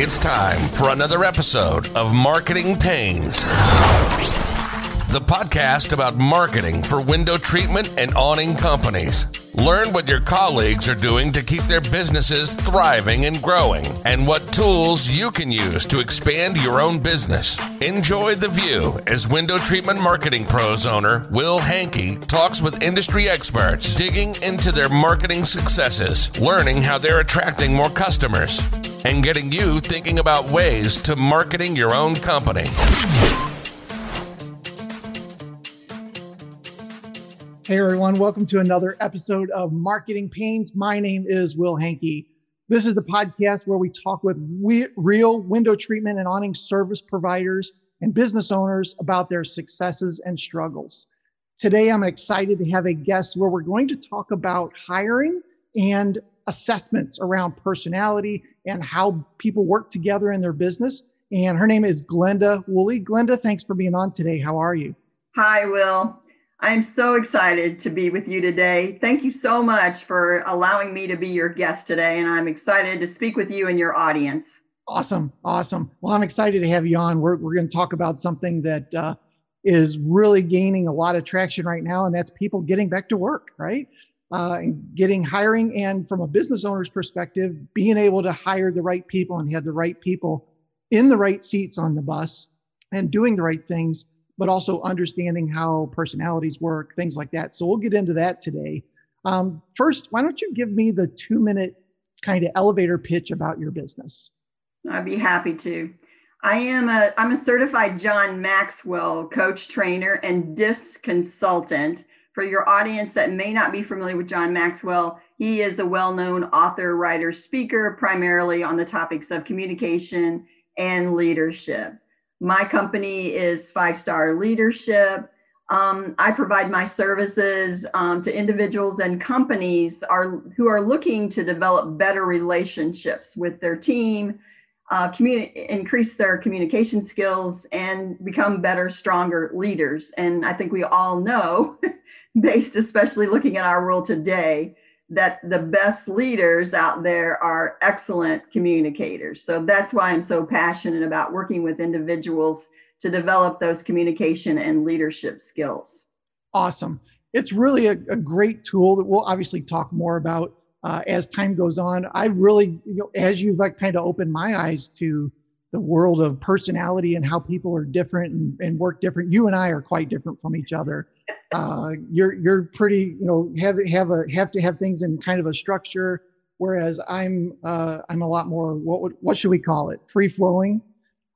It's time for another episode of Marketing Pains, the podcast about marketing for window treatment and awning companies. Learn what your colleagues are doing to keep their businesses thriving and growing, and what tools you can use to expand your own business. Enjoy the view as Window Treatment Marketing Pros owner Will Hankey talks with industry experts, digging into their marketing successes, learning how they're attracting more customers, and getting you thinking about ways to marketing your own company. Hey everyone, welcome to another episode of Marketing Pains. My name is Will Hankey. This is the podcast where we talk with we, real window treatment and awning service providers and business owners about their successes and struggles. Today, I'm excited to have a guest where we're going to talk about hiring and assessments around personality and how people work together in their business. And her name is Glenda Woolley. Glenda, thanks for being on today. How are you? Hi, Will. I'm so excited to be with you today. Thank you so much for allowing me to be your guest today. And I'm excited to speak with you and your audience. Awesome. Awesome. Well, I'm excited to have you on. We're, we're going to talk about something that uh, is really gaining a lot of traction right now, and that's people getting back to work, right? Uh, and getting hiring. And from a business owner's perspective, being able to hire the right people and have the right people in the right seats on the bus and doing the right things but also understanding how personalities work, things like that. So we'll get into that today. Um, first, why don't you give me the two minute kind of elevator pitch about your business? I'd be happy to. I am a I'm a certified John Maxwell coach trainer and DISC consultant. For your audience that may not be familiar with John Maxwell, he is a well-known author, writer, speaker, primarily on the topics of communication and leadership. My company is Five Star Leadership. Um, I provide my services um, to individuals and companies are, who are looking to develop better relationships with their team, uh, communi- increase their communication skills, and become better, stronger leaders. And I think we all know, based especially looking at our world today, that the best leaders out there are excellent communicators. So that's why I'm so passionate about working with individuals to develop those communication and leadership skills. Awesome. It's really a, a great tool that we'll obviously talk more about uh, as time goes on. I really, you know, as you've like kind of opened my eyes to the world of personality and how people are different and, and work different. You and I are quite different from each other uh, you're you're pretty you know have have a have to have things in kind of a structure whereas i'm uh, i'm a lot more what would, what should we call it free flowing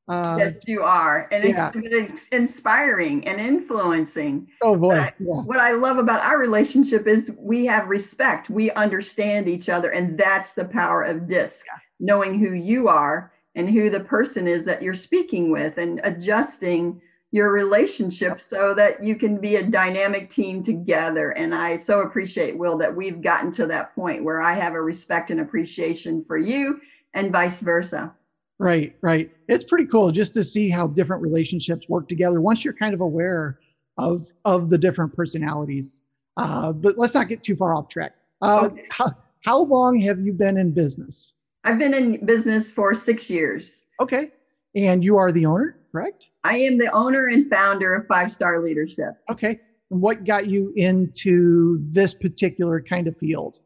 uh, yes you are and yeah. it's, it's, inspiring and influencing oh boy I, yeah. what i love about our relationship is we have respect we understand each other and that's the power of disc knowing who you are and who the person is that you're speaking with and adjusting your relationship so that you can be a dynamic team together. And I so appreciate, Will, that we've gotten to that point where I have a respect and appreciation for you and vice versa. Right, right. It's pretty cool just to see how different relationships work together once you're kind of aware of of the different personalities. Uh, but let's not get too far off track. Uh, okay. how, how long have you been in business? I've been in business for six years. Okay. And you are the owner? correct? I am the owner and founder of Five Star Leadership. Okay. And what got you into this particular kind of field?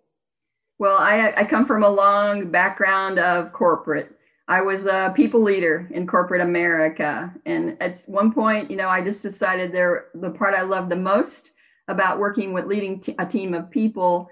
Well, I, I come from a long background of corporate. I was a people leader in corporate America. And at one point, you know, I just decided there the part I loved the most about working with leading t- a team of people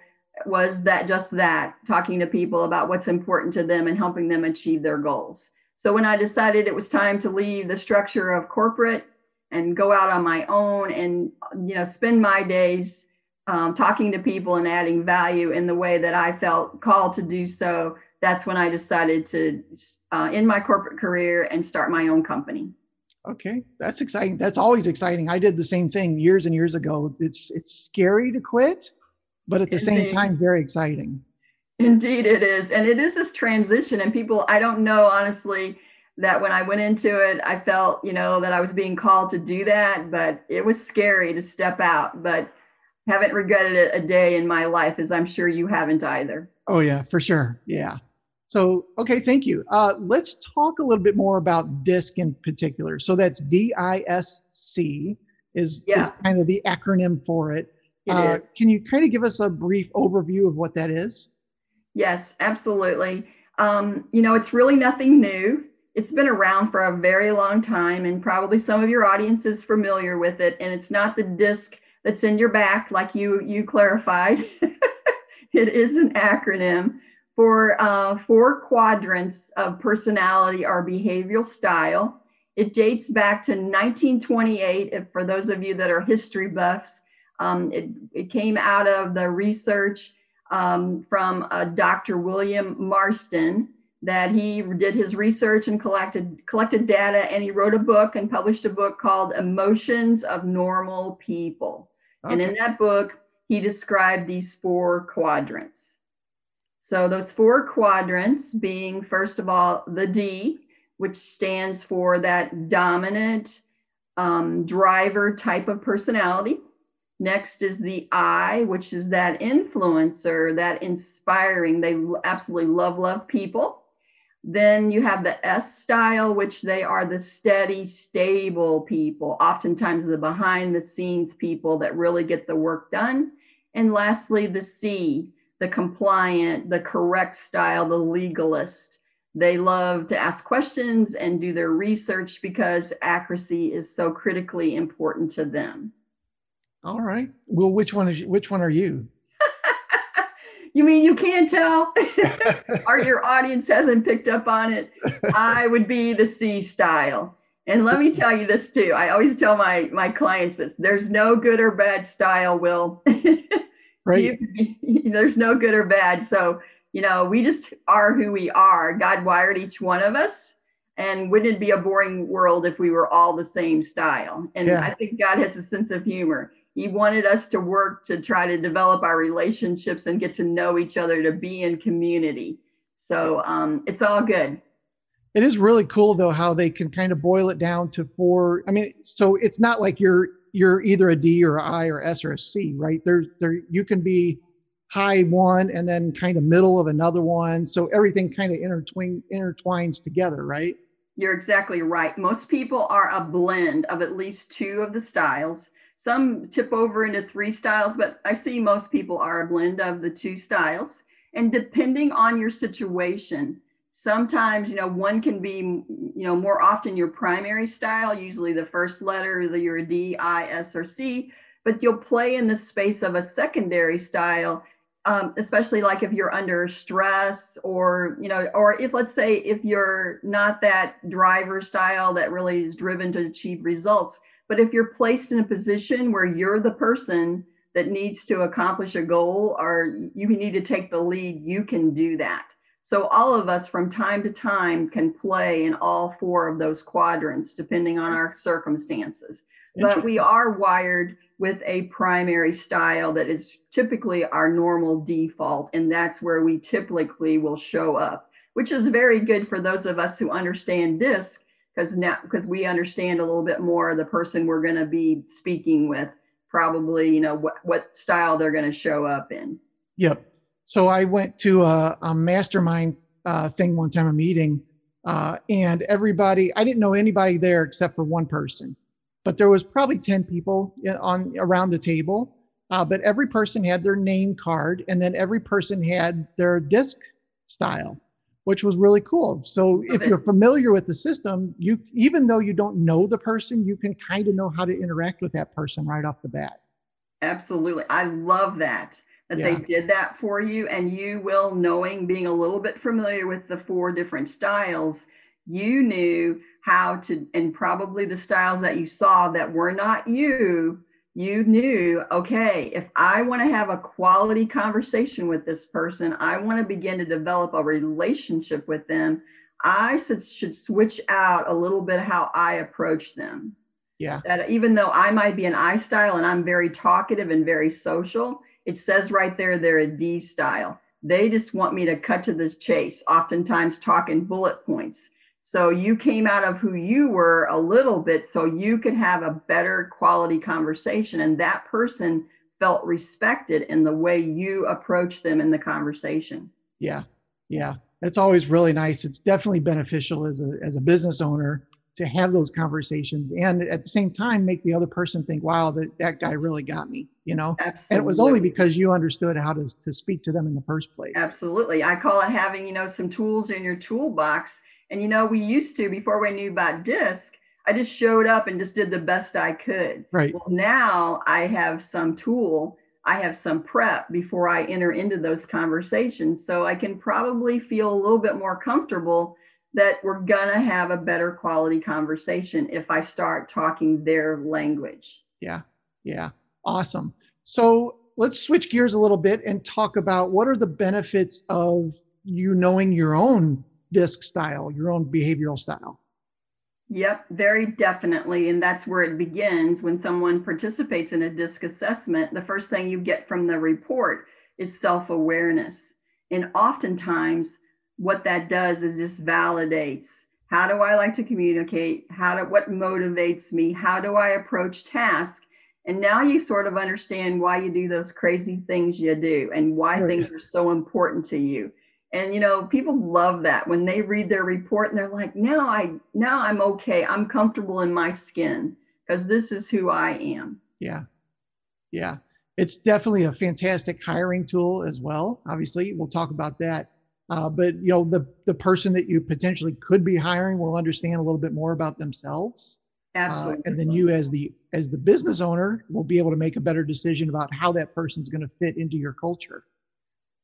was that just that talking to people about what's important to them and helping them achieve their goals. So when I decided it was time to leave the structure of corporate and go out on my own and you know spend my days um, talking to people and adding value in the way that I felt called to do so, that's when I decided to uh, end my corporate career and start my own company. Okay, that's exciting. That's always exciting. I did the same thing years and years ago. It's it's scary to quit, but at the Indeed. same time, very exciting. Indeed, it is. And it is this transition. And people, I don't know, honestly, that when I went into it, I felt, you know, that I was being called to do that, but it was scary to step out. But haven't regretted it a day in my life, as I'm sure you haven't either. Oh, yeah, for sure. Yeah. So, okay, thank you. Uh, let's talk a little bit more about DISC in particular. So that's D-I-S-C is, Yeah. is kind of the acronym for it. It Uh, can you kind of give us a brief overview of what that is? Yes, absolutely. Um, you know, it's really nothing new. It's been around for a very long time, and probably some of your audience is familiar with it. And it's not the disc that's in your back, like you you clarified. it is an acronym for uh, four quadrants of personality or behavioral style. It dates back to 1928. If for those of you that are history buffs, um, it, it came out of the research um, from uh, Dr. William Marston that he did his research and collected collected data and he wrote a book and published a book called Emotions of Normal People. And in that book, he described these four quadrants. So those four quadrants being first of all the D, which stands for that dominant um, driver type of personality. Next is the I, which is that influencer, that inspiring. They absolutely love, love people. Then you have the S style, which they are the steady, stable people, oftentimes the behind the scenes people that really get the work done. And lastly, the C, the compliant, the correct style, the legalist. They love to ask questions and do their research because accuracy is so critically important to them. All right. Well, which one is which one are you? you mean you can't tell? or your audience hasn't picked up on it? I would be the C style. And let me tell you this too. I always tell my my clients this. There's no good or bad style, Will. Right. You- there's no good or bad. So, you know, we just are who we are. God wired each one of us. And wouldn't it be a boring world if we were all the same style? And Yeah. I think God has a sense of humor. He wanted us to work to try to develop our relationships and get to know each other, to be in community. So um, it's all good. It is really cool though how they can kind of boil it down to four. I mean, so it's not like you're you're either a D or a I or S or a C, right? There's there you can be high one and then kind of middle of another one. So everything kind of intertwine intertwines together, right? You're exactly right. Most people are a blend of at least two of the styles. Some tip over into three styles, but I see most people are a blend of the two styles. And depending on your situation, sometimes, you know, one can be, you know, more often your primary style, usually the first letter, either you're a D, I, S, or C, but you'll play in the space of a secondary style um, especially like if you're under stress or you know or if let's say if you're not that driver style that really is driven to achieve results but if you're placed in a position where you're the person that needs to accomplish a goal or you need to take the lead you can do that. So all of us from time to time can play in all four of those quadrants depending on our circumstances. But we are wired with a primary style that is typically our normal default and that's where we typically will show up which is very good for those of us who understand disc because now because we understand a little bit more the person we're going to be speaking with probably you know what, what style they're going to show up in Yep. So I went to a, a mastermind uh, thing one time, a meeting, uh, and everybody, I didn't know anybody there except for one person, but there was probably 10 people on around the table. Uh, but every person had their name card and then every person had their disc style, which was really cool. So if you're familiar with the system, you, even though you don't know the person, you can kind of know how to interact with that person right off the bat. Absolutely. I love that that Yeah. they did that for you and you will knowing being a little bit familiar with the four different styles, you knew how to and probably the styles that you saw that were not you, you knew, okay, if I want to have a quality conversation with this person, I want to begin to develop a relationship with them, I should, should switch out a little bit how I approach them Yeah. that even though I might be an I style and I'm very talkative and very social, it says right there they're a D style. They just want me to cut to the chase, oftentimes talking bullet points. So you came out of who you were a little bit so you could have a better quality conversation. And that person felt respected in the way you approach them in the conversation. Yeah, yeah, it's always really nice. It's definitely beneficial as a as a business owner to have those conversations and at the same time make the other person think, wow, that, that guy really got me, you know? Absolutely. And it was only because you understood how to, to speak to them in the first place. Absolutely. I call it having, you know, some tools in your toolbox. And, you know, we used to, before we knew about DISC, I just showed up and just did the best I could. Right. Well, now I have some tool, I have some prep before I enter into those conversations. So I can probably feel a little bit more comfortable that we're going to have a better quality conversation if I start talking their language. Yeah. Yeah. Awesome. So let's switch gears a little bit and talk about what are the benefits of you knowing your own disc style, your own behavioral style. Yep, very definitely. And that's where it begins when someone participates in a DISC assessment. The first thing you get from the report is self awareness. And oftentimes, what that does is just validates how do I like to communicate? How do what motivates me? How do I approach tasks? And now you sort of understand why you do those crazy things you do and why right. things are so important to you. And you know, people love that when they read their report and they're like, now I now I'm okay. I'm comfortable in my skin because this is who I am. Yeah. Yeah. It's definitely a fantastic hiring tool as well. Obviously, we'll talk about that. Uh, but you know, the the person that you potentially could be hiring will understand a little bit more about themselves. Absolutely. Uh, and then you as the as the business owner will be able to make a better decision about how that person's going to fit into your culture.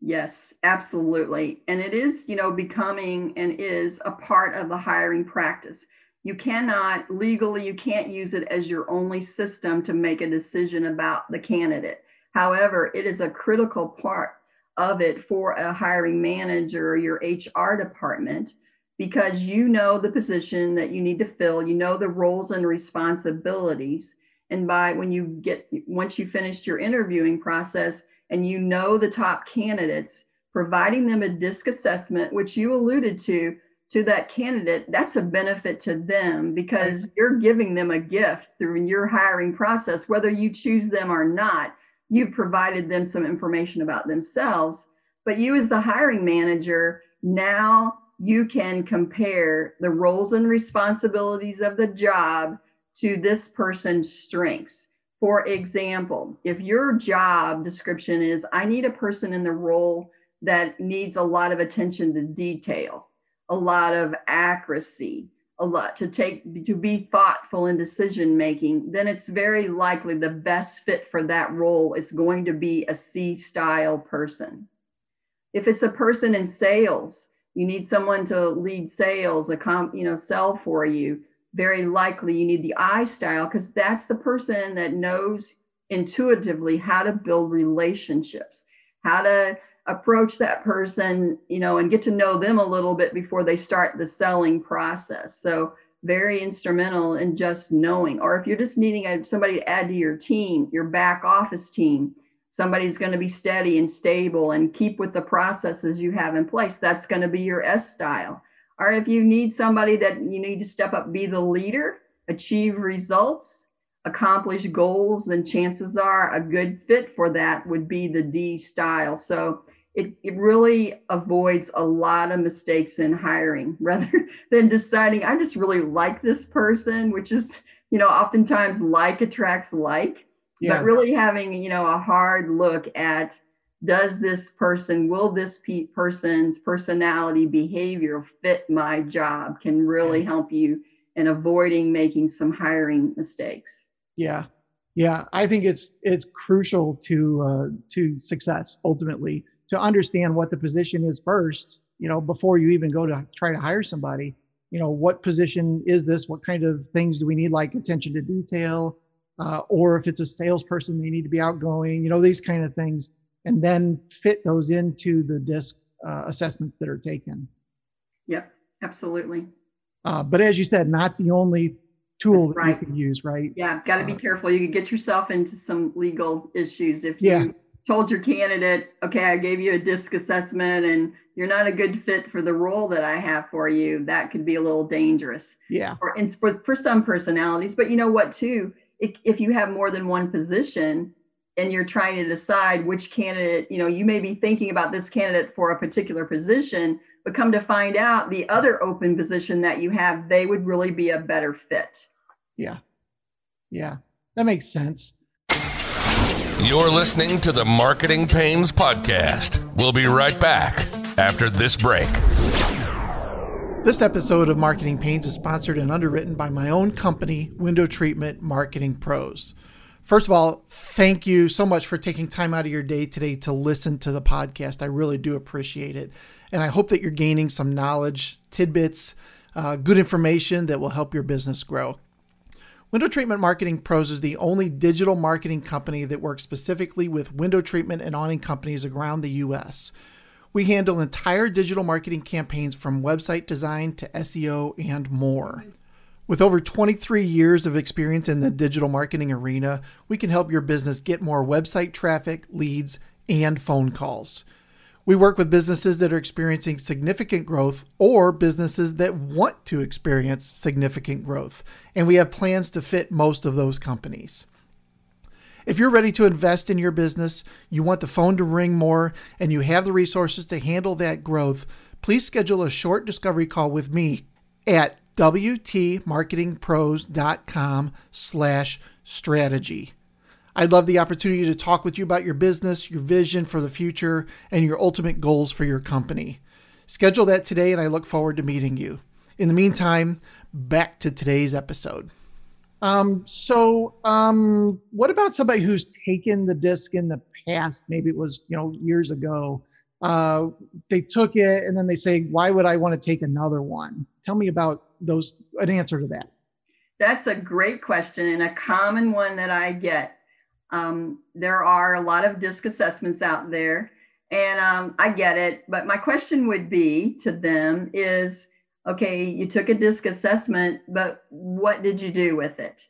Yes, absolutely. And it is, you know, becoming and is a part of the hiring practice. You cannot legally, you can't use it as your only system to make a decision about the candidate. However, it is a critical part of it for a hiring manager or your HR department because you know the position that you need to fill, you know the roles and responsibilities. And by when you get, once you finished your interviewing process, and you know the top candidates, providing them a disc assessment, which you alluded to, to that candidate, that's a benefit to them because mm-hmm. you're giving them a gift through your hiring process, whether you choose them or not. You've provided them some information about themselves, but you, as the hiring manager, now you can compare the roles and responsibilities of the job to this person's strengths. For example, if your job description is, I need a person in the role that needs a lot of attention to detail, a lot of accuracy, a lot to take to be thoughtful in decision making, then it's very likely the best fit for that role is going to be a C style person. If it's a person in sales, you need someone to lead sales, a comp, you know, sell for you very likely you need the I style because that's the person that knows intuitively how to build relationships, how to approach that person, you know, and get to know them a little bit before they start the selling process. So very instrumental in just knowing. Or if you're just needing a, somebody to add to your team, your back office team, somebody's going to be steady and stable and keep with the processes you have in place. That's going to be your S style or if you need somebody that you need to step up, be the leader, achieve results, accomplish goals, then chances are a good fit for that would be the D style. So it, it really avoids a lot of mistakes in hiring rather than deciding, I just really like this person, which is, you know, oftentimes like attracts like, yeah. but really having, you know, a hard look at does this person will this pe- person's personality behavior fit my job can really help you in avoiding making some hiring mistakes. Yeah. Yeah i think it's it's crucial to uh, to success ultimately to understand what the position is first you know before you even go to try to hire somebody. You know what position is this? What kind of things do we need like attention to detail uh, or if it's a salesperson they need to be outgoing you know these kind of things and then fit those into the DISC uh, assessments that are taken. Yep, absolutely. Uh, but as you said, not the only tool That's that right. you can use, right? Yeah, got to be uh, careful. You could get yourself into some legal issues if you told your candidate, okay, I gave you a DISC assessment and you're not a good fit for the role that I have for you. That could be a little dangerous. Yeah. For, for, for some personalities. But you know what, too? If, if you have more than one position, and you're trying to decide which candidate, you know, you may be thinking about this candidate for a particular position, but come to find out the other open position that you have, they would really be a better fit. Yeah. Yeah. That makes sense. You're listening to the Marketing Pains Podcast. We'll be right back after this break. This episode of Marketing Pains is sponsored and underwritten by my own company, Window Treatment Marketing Pros. First of all, thank you so much for taking time out of your day today to listen to the podcast. I really do appreciate it. And I hope that you're gaining some knowledge, tidbits, uh, good information that will help your business grow. Window Treatment Marketing Pros is the only digital marketing company that works specifically with window treatment and awning companies around the U.S. We handle entire digital marketing campaigns from website design to SEO and more. With over 23 years of experience in the digital marketing arena, we can help your business get more website traffic, leads, and phone calls. We work with businesses that are experiencing significant growth or businesses that want to experience significant growth, and we have plans to fit most of those companies. If you're ready to invest in your business, you want the phone to ring more, and you have the resources to handle that growth, please schedule a short discovery call with me at wtmarketingpros.com slash strategy. I'd love the opportunity to talk with you about your business, your vision for the future, and your ultimate goals for your company. Schedule that today, and I look forward to meeting you. In the meantime, back to today's episode. Um, so, um, what about somebody who's taken the disc in the past? Maybe it was, you know, years ago. Uh, they took it and then they say, why would I want to take another one? Tell me about those, an answer to that. That's a great question and a common one that I get. Um, there are a lot of disc assessments out there and um, I get it. But my question would be to them is, okay, you took a disc assessment, but what did you do with it?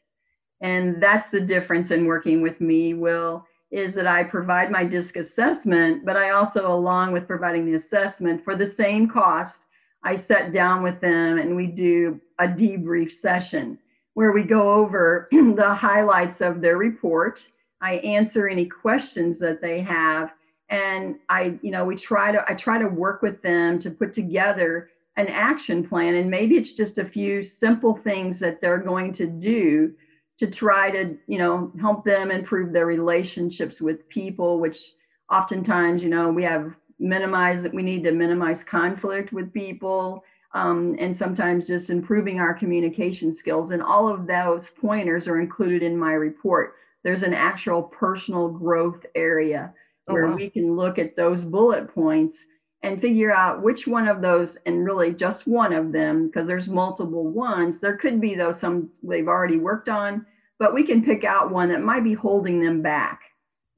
And that's the difference in working with me, Will, is that I provide my disc assessment, but I also, along with providing the assessment for the same cost, I sit down with them and we do a debrief session where we go over the highlights of their report. I answer any questions that they have and I, you know, we try to I try to work with them to put together an action plan and maybe it's just a few simple things that they're going to do to try to you know help them improve their relationships with people which oftentimes you know we have minimize we need to minimize conflict with people um, and sometimes just improving our communication skills and all of those pointers are included in my report there's an actual personal growth area oh, where wow. we can look at those bullet points and figure out which one of those and really just one of them because there's multiple ones. There could be though some they've already worked on but we can pick out one that might be holding them back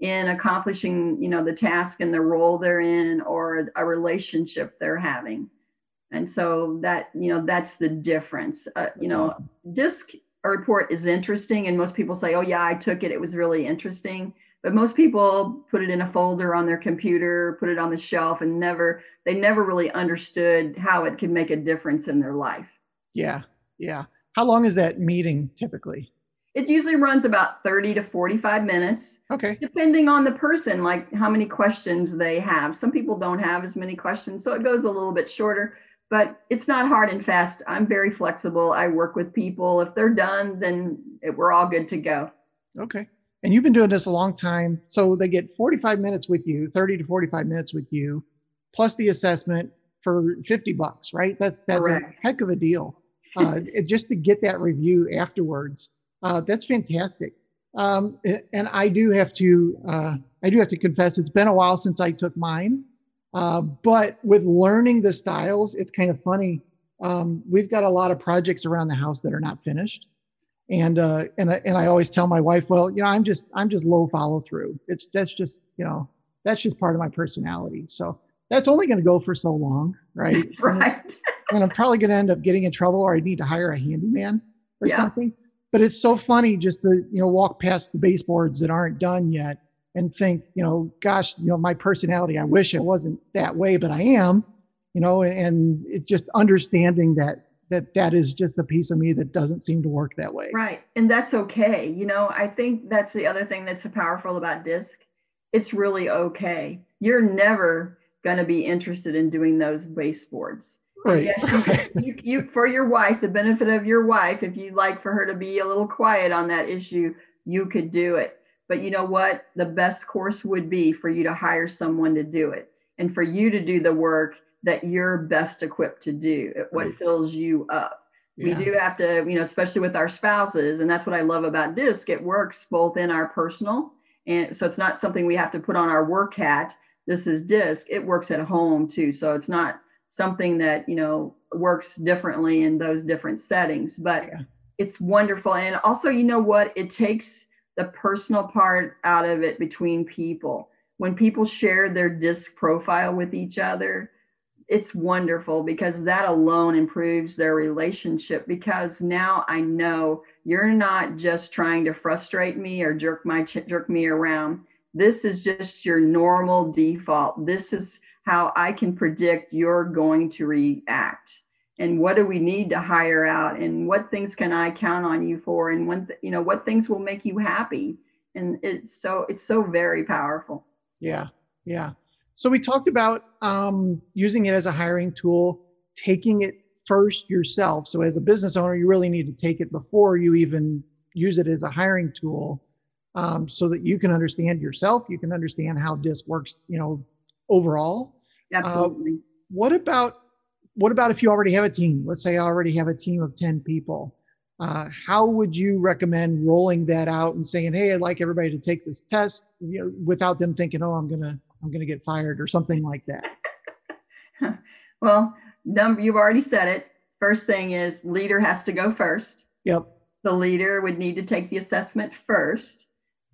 in accomplishing you know the task and the role they're in or a relationship they're having. And so that you know that's the difference. Uh, you know awesome. disc report is interesting and most people say oh yeah i took it. It was really interesting but most people put it in a folder on their computer put it on the shelf and never they never really understood how it could make a difference in their life. Yeah yeah. How long is that meeting typically? It usually runs about 30 to 45 minutes okay. depending on the person like how many questions they have. Some people don't have as many questions so it goes a little bit shorter but it's not hard and fast. I'm very flexible. I work with people. If they're done then it, we're all good to go. Okay and you've been doing this a long time. So they get 45 minutes with you, 30 to 45 minutes with you, plus the assessment for 50 bucks, right? That's that's a heck of a deal. Uh, just to get that review afterwards, uh, that's fantastic. Um, and I do have to uh, I do have to confess, it's been a while since I took mine. Uh, but with learning the styles, it's kind of funny. Um, we've got a lot of projects around the house that are not finished and uh, and I, and I always tell my wife, well, you know, I'm just I'm just low follow through. It's that's just you know that's just part of my personality. So that's only going to go for so long, right? right. And, and I'm probably going to end up getting in trouble, or I need to hire a handyman or yeah. something. But it's so funny just to you know walk past the baseboards that aren't done yet and think, you know, gosh, you know, my personality. I wish it wasn't that way, but I am. You know, and it just understanding that that that is just a piece of me that doesn't seem to work that way. Right. And that's okay. You know, I think that's the other thing that's so powerful about disc. It's really okay. You're never going to be interested in doing those baseboards. Right. Yes, you, you, you, for your wife, the benefit of your wife, if you'd like for her to be a little quiet on that issue, you could do it. But you know what? The best course would be for you to hire someone to do it and for you to do the work that you're best equipped to do, what right. fills you up. Yeah. We do have to, you know, especially with our spouses. And that's what I love about DISC. It works both in our personal, and so it's not something we have to put on our work hat. This is DISC. It works at home too. So it's not something that, you know, works differently in those different settings. But yeah. it's wonderful. And also, you know what? It takes the personal part out of it between people. When people share their disc profile with each other, it's wonderful because that alone improves their relationship because now I know you're not just trying to frustrate me or jerk my jerk me around. This is just your normal default. This is how I can predict you're going to react. And what do we need to hire out? And what things can i count on you for? And when you know what things will make you happy? And it's so it's so very powerful. Yeah yeah so we talked about um, using it as a hiring tool taking it first yourself so as a business owner you really need to take it before you even use it as a hiring tool um, so that you can understand yourself you can understand how disc works you know overall absolutely uh, what about what about if you already have a team? Let's say I already have a team of 10 people. Uh, how would you recommend rolling that out and saying, "Hey, I'd like everybody to take this test," you know, without them thinking, "Oh, I'm gonna, I'm gonna get fired" or something like that? well, number you've already said it. First thing is leader has to go first. Yep. The leader would need to take the assessment first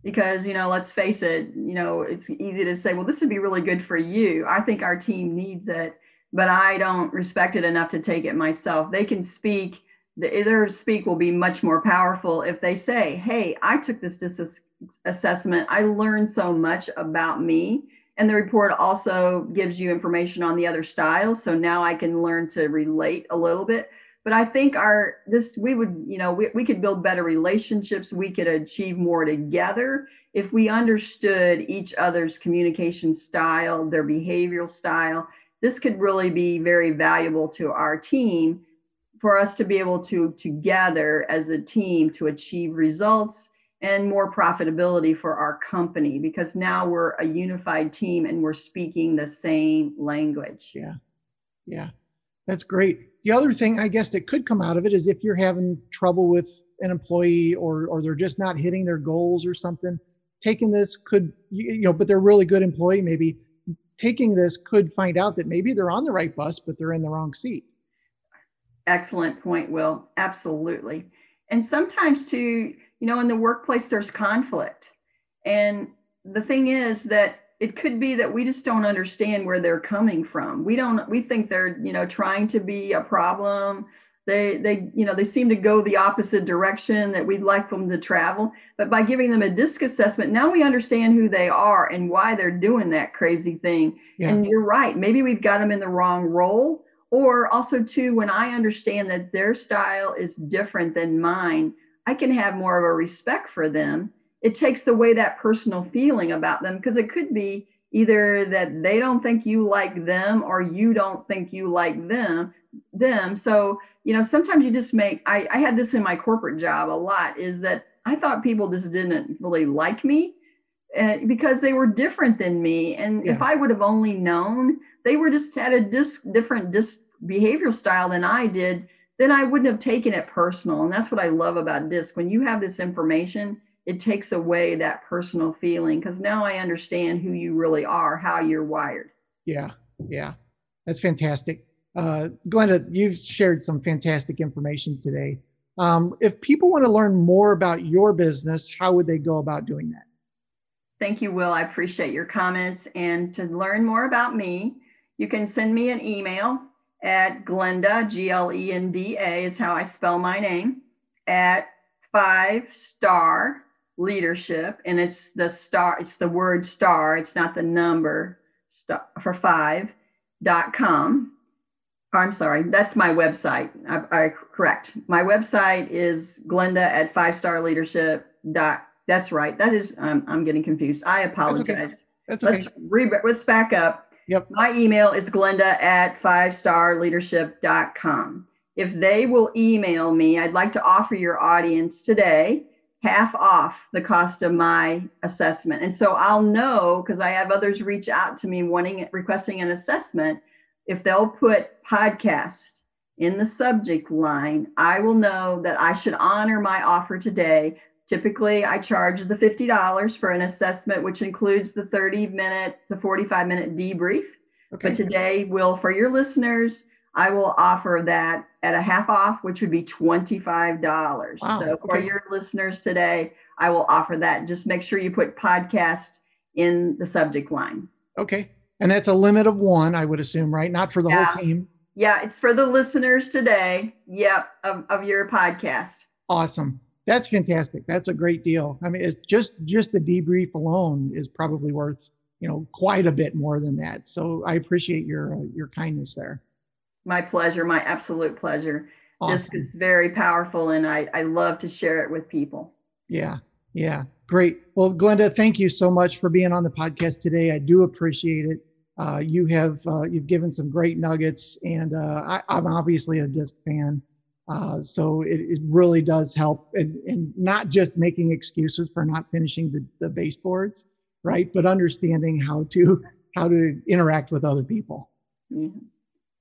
because you know let's face it you know it's easy to say well this would be really good for you i think our team needs it but I don't respect it enough to take it myself. They can speak, the, their speak will be much more powerful if they say, Hey, I took this dis- assessment. I learned so much about me. And the report also gives you information on the other styles. So now I can learn to relate a little bit. But I think our this we would, you know, we, we could build better relationships. We could achieve more together if we understood each other's communication style, their behavioral style, this could really be very valuable to our team for us to be able to together as a team to achieve results and more profitability for our company because now we're a unified team and we're speaking the same language. Yeah. Yeah. That's great. The other thing I guess that could come out of it is if you're having trouble with an employee or or they're just not hitting their goals or something, taking this could you know, but they're really good employee, maybe taking this could find out that maybe they're on the right bus, but they're in the wrong seat. Excellent point, Will. Absolutely. And sometimes, too, you know, in the workplace, there's conflict. And the thing is that it could be that we just don't understand where they're coming from. We don't, we think they're, you know, trying to be a problem they they you know they seem to go the opposite direction that we'd like them to travel but by giving them a disc assessment now we understand who they are and why they're doing that crazy thing yeah. and you're right maybe we've got them in the wrong role or also too when i understand that their style is different than mine i can have more of a respect for them. It takes away that personal feeling about them because it could be either that they don't think you like them or you don't think you like them them. So you know sometimes you just make I, I had this in my corporate job a lot is that i thought people just didn't really like me uh, because they were different than me. And yeah. if i would have only known they were just had a dis, different dis, behavioral style than i did then i wouldn't have taken it personal and that's what i love about disc when you have this information it takes away that personal feeling because now i understand who you really are how you're wired yeah yeah that's fantastic uh, Glenda, you've shared some fantastic information today. Um, if people want to learn more about your business, how would they go about doing that? Thank you, Will. I appreciate your comments. And to learn more about me, you can send me an email at Glenda, G L E N D A is how I spell my name, at five star leadership. And it's the star, it's the word star, it's not the number star, for five dot com. I'm sorry, that's my website. I, I correct. My website is Glenda at five star leadership dot. That's right. That is, um, I'm getting confused. I apologize. That's okay. That's okay. Let's, re- let's back up. Yep. My email is glenda at fivestarleadership.com. If they will email me, I'd like to offer your audience today half off the cost of my assessment. And so I'll know because I have others reach out to me wanting requesting an assessment. If they'll put podcast in the subject line, I will know that I should honor my offer today. Typically, I charge the $50 for an assessment, which includes the 30 minute, the 45 minute debrief. Okay. But today, will for your listeners, I will offer that at a half off, which would be $25. Wow, So for okay. your listeners today, I will offer that. Just make sure you put podcast in the subject line. Okay. And that's a limit of one, I would assume, right? Not for the Yeah. whole team. Yeah, it's for the listeners today. Yep, of, of your podcast. Awesome. That's fantastic. That's a great deal. I mean, it's just just the debrief alone is probably worth you know quite a bit more than that. So I appreciate your uh, your kindness there. My pleasure, my absolute pleasure. This is very powerful, and I, I love to share it with people. Yeah. Yeah. Great. Well, Glenda, thank you so much for being on the podcast today. I do appreciate it. Uh, you have uh, you've given some great nuggets, and uh, I, I'm obviously a disc fan, uh, so it, it really does help, and, and not just making excuses for not finishing the, the baseboards, right? But understanding how to how to interact with other people. Yeah.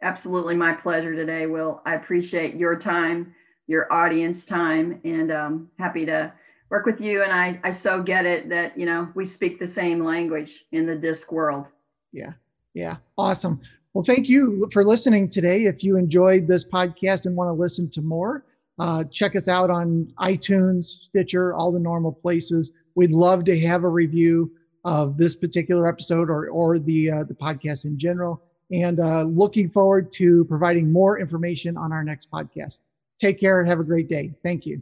Absolutely, my pleasure today, Will. I appreciate your time, your audience time, and um, happy to work with you. And I, I so get it that you know we speak the same language in the disc world. Yeah. Yeah. Awesome. Well, thank you for listening today. If you enjoyed this podcast and want to listen to more, uh, check us out on iTunes, Stitcher, all the normal places. We'd love to have a review of this particular episode or, or the, uh, the podcast in general. And uh, looking forward to providing more information on our next podcast. Take care and have a great day. Thank you.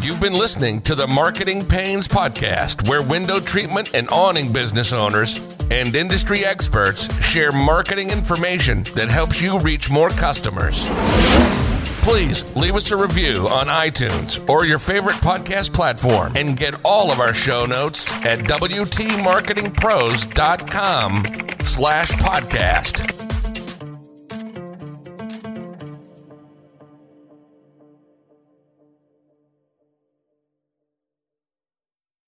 You've been listening to the Marketing Pains Podcast, where window treatment and awning business owners and industry experts share marketing information that helps you reach more customers. Please leave us a review on iTunes or your favorite podcast platform and get all of our show notes at wtmarketingpros.com slash podcast.